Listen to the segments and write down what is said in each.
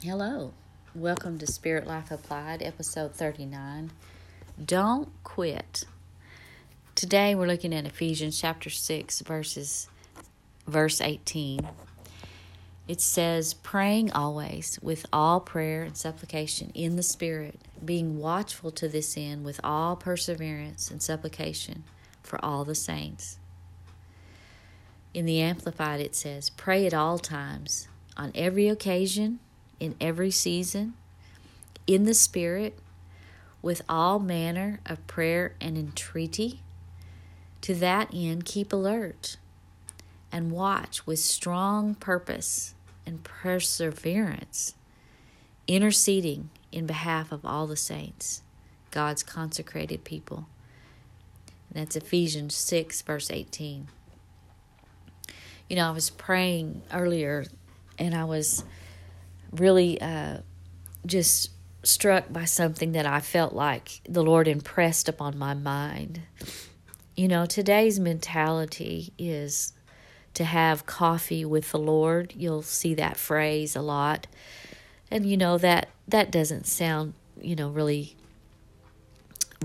Hello, welcome to Spirit Life Applied, episode 39. Don't quit. Today we're looking at Ephesians chapter 6, verses verse 18. It says, praying always with all prayer and supplication in the Spirit, being watchful to this end with all perseverance and supplication for all the saints. In the Amplified, it says, Pray at all times, on every occasion in every season, in the Spirit, with all manner of prayer and entreaty. To that end, keep alert and watch with strong purpose and perseverance, interceding in behalf of all the saints, God's consecrated people. And that's Ephesians 6, verse 18. You know, I was praying earlier and I was really uh, just struck by something that I felt like the Lord impressed upon my mind. You know, today's mentality is to have coffee with the Lord. You'll see that phrase a lot. And you know that that doesn't sound, you know, really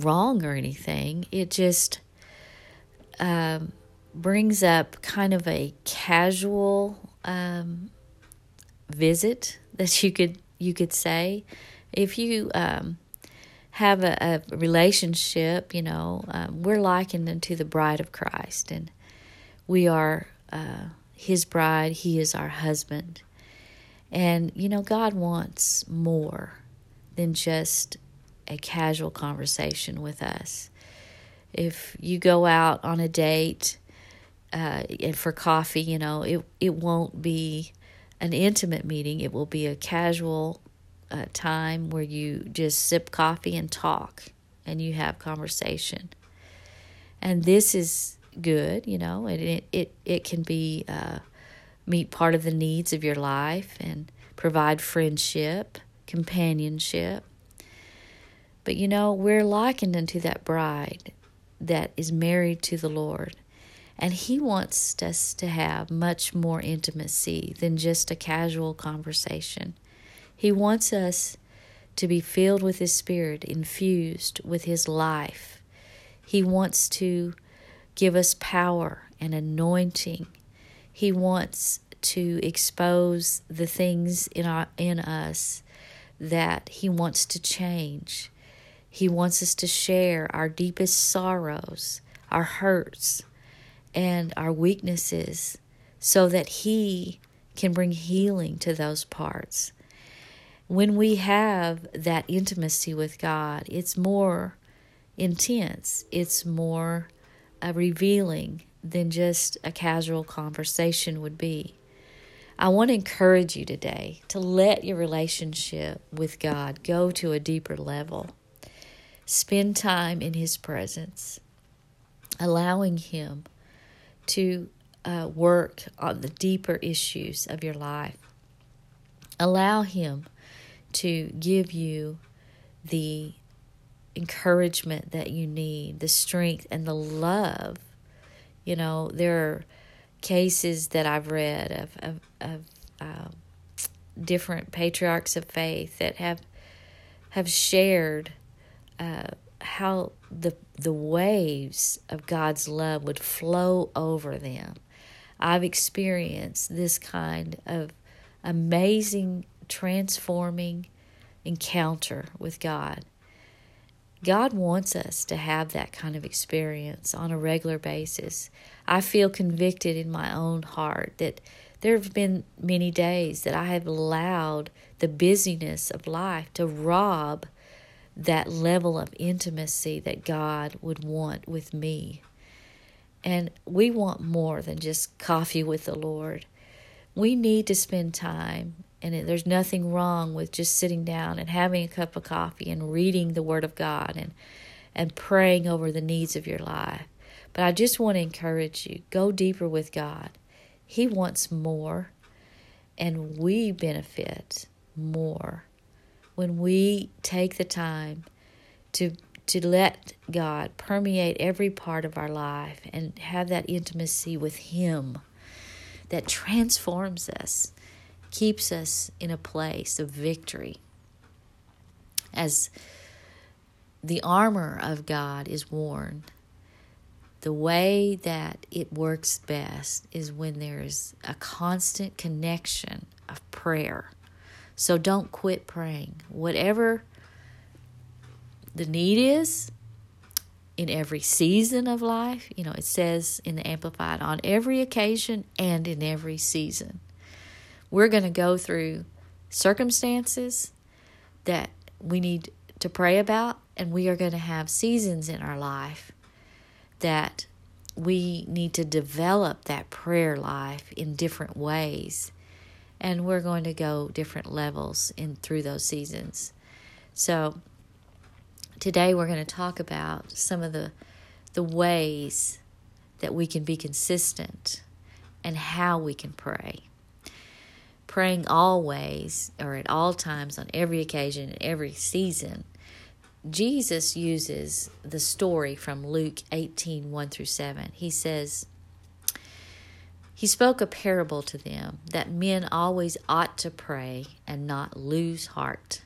wrong or anything. It just um, brings up kind of a casual um, visit that you could you could say. If you um, have a, a, relationship you know um, we're likened unto the bride of christ and we are uh, his bride he is our husband. And you know god wants more than just a casual conversation with us. If you go out on a date uh, and for coffee you know it, it won't be an intimate meeting. It will be a casual uh, time where you just sip coffee and talk and you have conversation. And this is good, you know, and it, it, it can be uh, meet part of the needs of your life and provide friendship, companionship. But you know, we're likened unto that bride that is married to the Lord. And He wants us to have much more intimacy than just a casual conversation. He wants us to be filled with His Spirit, infused with His life. He wants to give us power and anointing. He wants to expose the things in our, in us that he wants to change. He wants us to share our deepest sorrows, our hurts, and our weaknesses so that He can bring healing to those parts. When we have that intimacy with God, it's more intense, it's more uh, revealing than just a casual conversation would be. I want to encourage you today to let your relationship with God go to a deeper level. Spend time in His presence, allowing Him to uh, work on the deeper issues of your life. Allow Him to give you the encouragement that you need, the strength and the love. You know, there are cases that I've read of, of, of uh, different patriarchs of faith that have have shared uh, how the the waves of God's love would flow over them. I've experienced this kind of amazing transforming encounter with God. God wants us to have that kind of experience on a regular basis. I feel convicted in my own heart that there have been many days that I have allowed the busyness of life to rob that level of intimacy that God would want with me. And we want more than just coffee with the Lord. We need to spend time, and there's nothing wrong with just sitting down and having a cup of coffee and reading the Word of God and, and praying over the needs of your life. But I just want to encourage you go deeper with God. He wants more, and we benefit more when we take the time to to let God permeate every part of our life and have that intimacy with Him that transforms us. keeps us in a place of victory. As the armor of God is worn, the way that it works best is when there's a constant connection of prayer. So don't quit praying. Whatever the need is in every season of life, you know, it says in the Amplified, on every occasion and in every season. We're going to go through circumstances that we need to pray about, and we are going to have seasons in our life that we need to develop that prayer life in different ways and we're going to go different levels in through those seasons so today we're going to talk about some of the the ways that we can be consistent and how we can pray praying always or at all times on every occasion and every season Jesus uses the story from Luke 18 1 through 7. He says, He spoke a parable to them that men always ought to pray and not lose heart.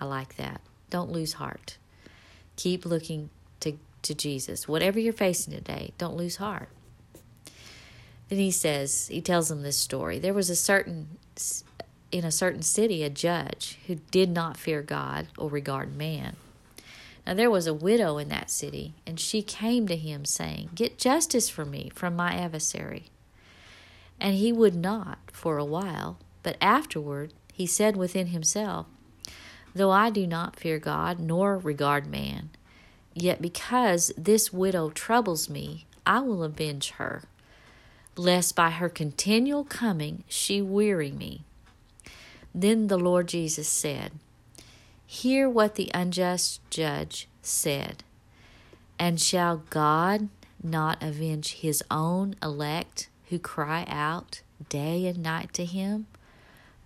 I like that. Don't lose heart. Keep looking to, to Jesus. Whatever you're facing today, don't lose heart. Then he says, he tells them this story. There was a certain, in a certain city, a judge who did not fear God or regard man. Now there was a widow in that city, and she came to him, saying, Get justice for me from my adversary. And he would not for a while, but afterward he said within himself, Though I do not fear God nor regard man, yet because this widow troubles me, I will avenge her, lest by her continual coming she weary me. Then the Lord Jesus said, Hear what the unjust judge said. And shall God not avenge his own elect who cry out day and night to him,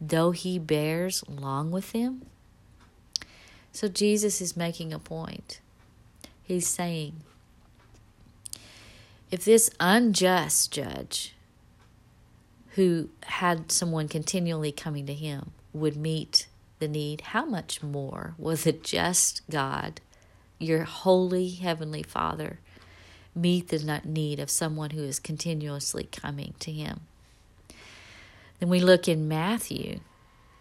though he bears long with them? So Jesus is making a point. He's saying, if this unjust judge who had someone continually coming to him would meet the need, how much more will the just God, your holy heavenly Father, meet the need of someone who is continuously coming to Him? Then we look in Matthew.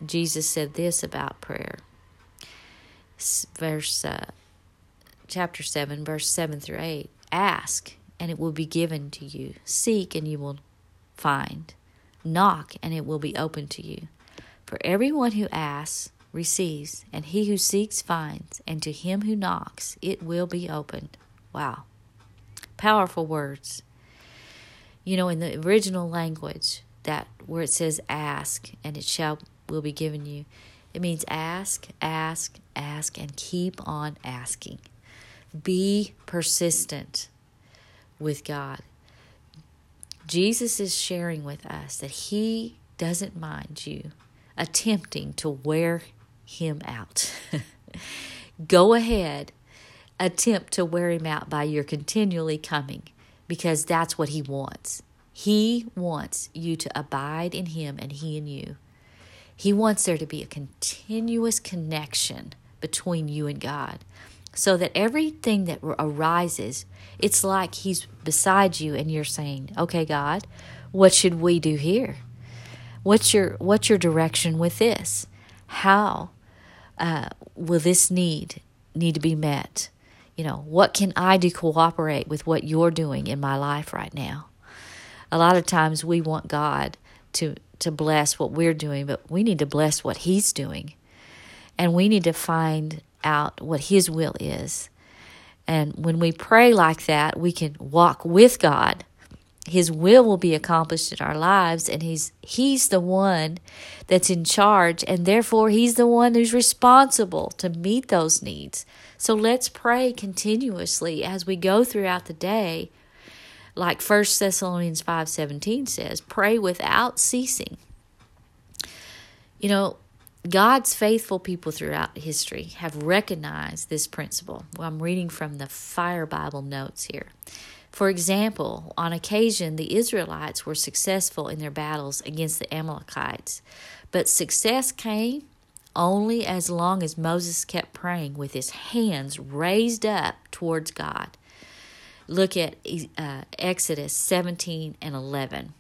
Jesus said this about prayer. Verse uh, chapter 7, verse 7 through 8. Ask, and it will be given to you. Seek, and you will find. Knock, and it will be open to you. For everyone who asks receives, and he who seeks finds, and to him who knocks it will be opened. Wow. Powerful words. You know, in the original language, that where it says ask and it shall will be given you, it means ask, ask, ask, and keep on asking. Be persistent with God. Jesus is sharing with us that He doesn't mind you attempting to wear him out. Go ahead, attempt to wear him out by your continually coming because that's what he wants. He wants you to abide in him and he in you. He wants there to be a continuous connection between you and God so that everything that arises, it's like he's beside you and you're saying, "Okay, God, what should we do here?" What's your what's your direction with this? How uh, will this need need to be met? You know, what can I do cooperate with what you're doing in my life right now? A lot of times we want God to to bless what we're doing, but we need to bless what He's doing, and we need to find out what His will is. And when we pray like that, we can walk with God his will will be accomplished in our lives and he's he's the one that's in charge and therefore he's the one who's responsible to meet those needs. So let's pray continuously as we go throughout the day. Like 1 thessalonians 5.17 says pray without ceasing. You know god's faithful people throughout history have recognized this principle. Well, i'm reading from the fire bible notes here for example, on occasion the Israelites were successful in their battles against the Amalekites, But success came only as long as Moses kept praying with his hands raised up towards God. Look at uh, Exodus 17 and 11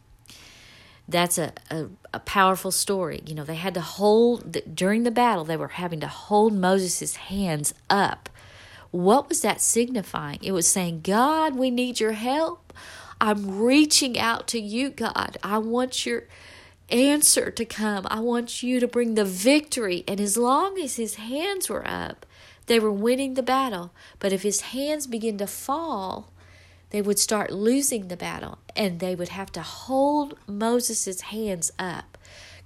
that's a, a, a, powerful story. You know, they had to hold, during the battle, they were having to hold Moses' hands up. What was that signifying? It was saying, God, we need your help. I'm reaching out to you, God. I want your answer to come. I want you to bring the victory. And as long as his hands were up, they were winning the battle. But if his hands begin to fall, they would start losing the battle and they would have to hold Moses' hands up.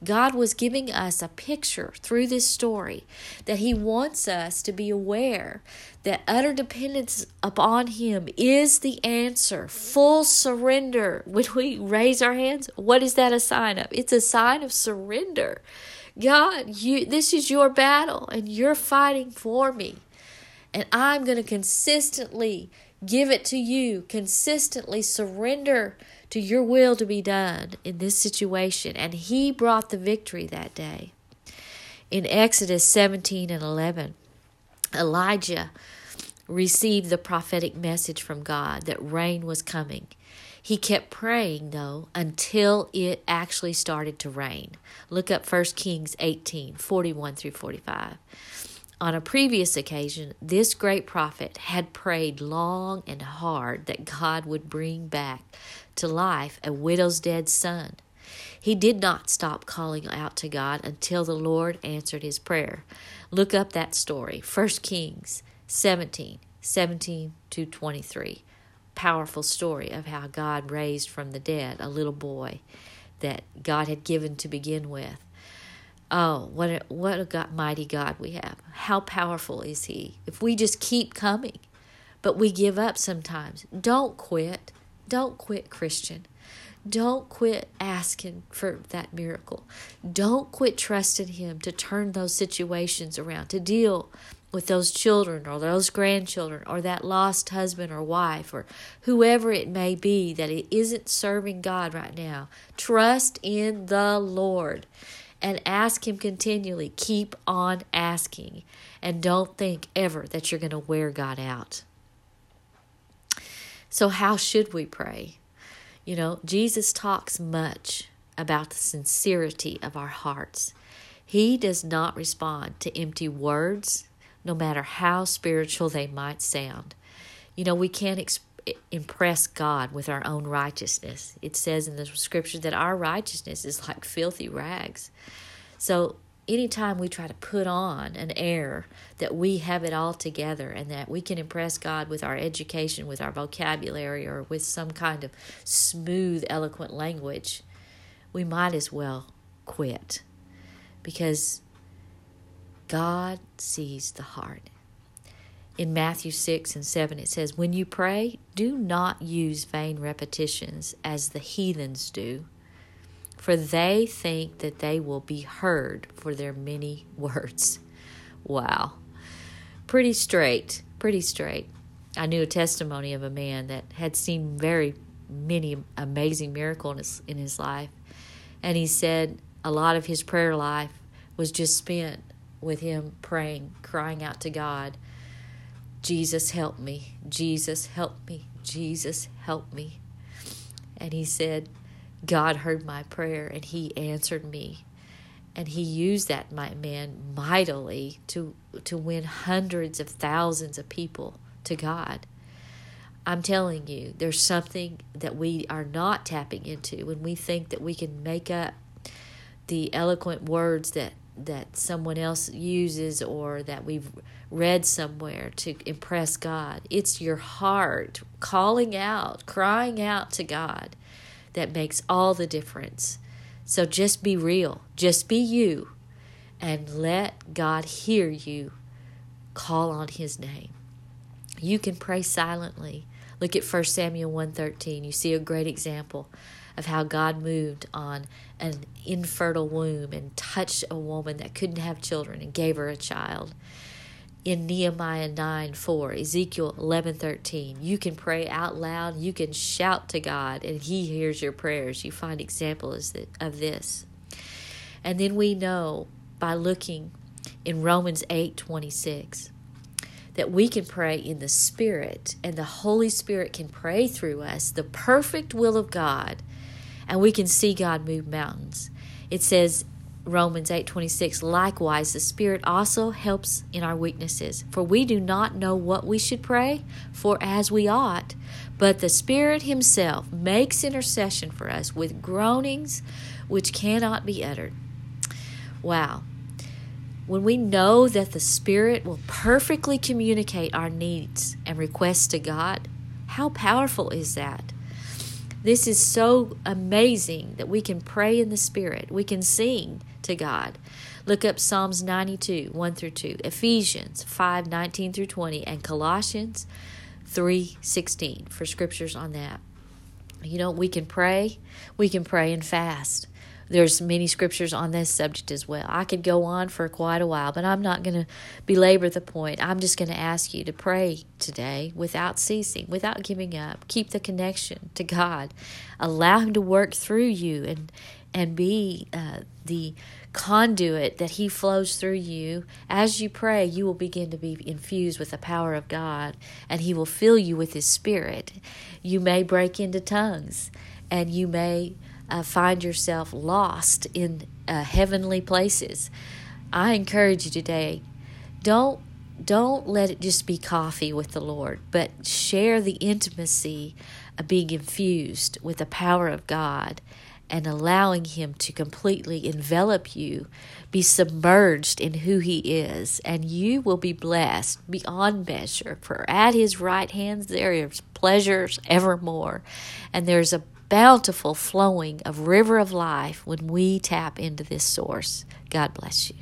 God was giving us a picture through this story that He wants us to be aware that utter dependence upon Him is the answer. Full surrender. When we raise our hands, what is that a sign of? It's a sign of surrender. God, you this is your battle and you're fighting for me. And I'm going to consistently give it to you, consistently surrender to your will to be done in this situation. And he brought the victory that day. In Exodus 17 and 11, Elijah received the prophetic message from God that rain was coming. He kept praying, though, until it actually started to rain. Look up 1 Kings 18 41 through 45. On a previous occasion, this great prophet had prayed long and hard that God would bring back to life a widow's dead son. He did not stop calling out to God until the Lord answered his prayer. Look up that story, 1 Kings 17 17 to 23. Powerful story of how God raised from the dead a little boy that God had given to begin with. Oh, what a, what a God, mighty God we have. How powerful is He? If we just keep coming, but we give up sometimes. Don't quit. Don't quit, Christian. Don't quit asking for that miracle. Don't quit trusting Him to turn those situations around, to deal with those children or those grandchildren or that lost husband or wife or whoever it may be that it isn't serving God right now. Trust in the Lord and ask Him continually. Keep on asking. And don't think ever that you're going to wear God out. So, how should we pray? You know, Jesus talks much about the sincerity of our hearts. He does not respond to empty words, no matter how spiritual they might sound. You know, we can't express impress God with our own righteousness. It says in the scripture that our righteousness is like filthy rags. So anytime we try to put on an air that we have it all together and that we can impress God with our education, with our vocabulary, or with some kind of smooth, eloquent language, we might as well quit. Because God sees the heart. In Matthew 6 and 7, it says, When you pray, do not use vain repetitions as the heathens do, for they think that they will be heard for their many words. Wow. Pretty straight, pretty straight. I knew a testimony of a man that had seen very many amazing miracles in his, in his life. And he said a lot of his prayer life was just spent with him praying, crying out to God Jesus, help me. Jesus, help me. Jesus, help me. And he said, God heard my prayer and he answered me. And he used that my man mightily to, to win hundreds of thousands of people to God. I'm telling you, there's something that we are not tapping into when we think that we can make up the eloquent words that that someone else uses or that we've read somewhere to impress God. It's your heart calling out, crying out to God that makes all the difference. So just be real, just be you, and let God hear you call on his name. You can pray silently. Look at 1 Samuel 1:13. You see a great example of how God moved on an infertile womb and touched a woman that couldn't have children and gave her a child. In Nehemiah 9 4, Ezekiel 11 13, you can pray out loud, you can shout to God, and He hears your prayers. You find examples of this. And then we know by looking in Romans 8 26 that we can pray in the Spirit, and the Holy Spirit can pray through us the perfect will of God, and we can see God move mountains. It says Romans 8:26 Likewise the Spirit also helps in our weaknesses. For we do not know what we should pray for as we ought but the Spirit himself makes intercession for us with groanings which cannot be uttered. Wow. When we know that the Spirit will perfectly communicate our needs and requests to God how powerful is that? This is so amazing that we can pray in the Spirit. We can sing to God. Look up Psalms 92, 1 through 2, Ephesians 5, 19 through 20, and Colossians 3, 16 for scriptures on that. You know, we can pray, we can pray and fast. There's many scriptures on this subject as well. I could go on for quite a while, but I'm not going to belabor the point. I'm just going to ask you to pray today without ceasing, without giving up. Keep the connection to God. Allow Him to work through you and and be uh, the conduit that He flows through you. As you pray, you will begin to be infused with the power of God, and He will fill you with His Spirit. You may break into tongues, and you may uh, find yourself lost in uh, heavenly places. I encourage you today don't don't let it just be coffee with the Lord, but share the intimacy of being infused with the power of God and allowing Him to completely envelop you, be submerged in who He is, and you will be blessed beyond measure. For at His right hand there is pleasures evermore, and there's a bountiful flowing of river of life when we tap into this source. God bless you.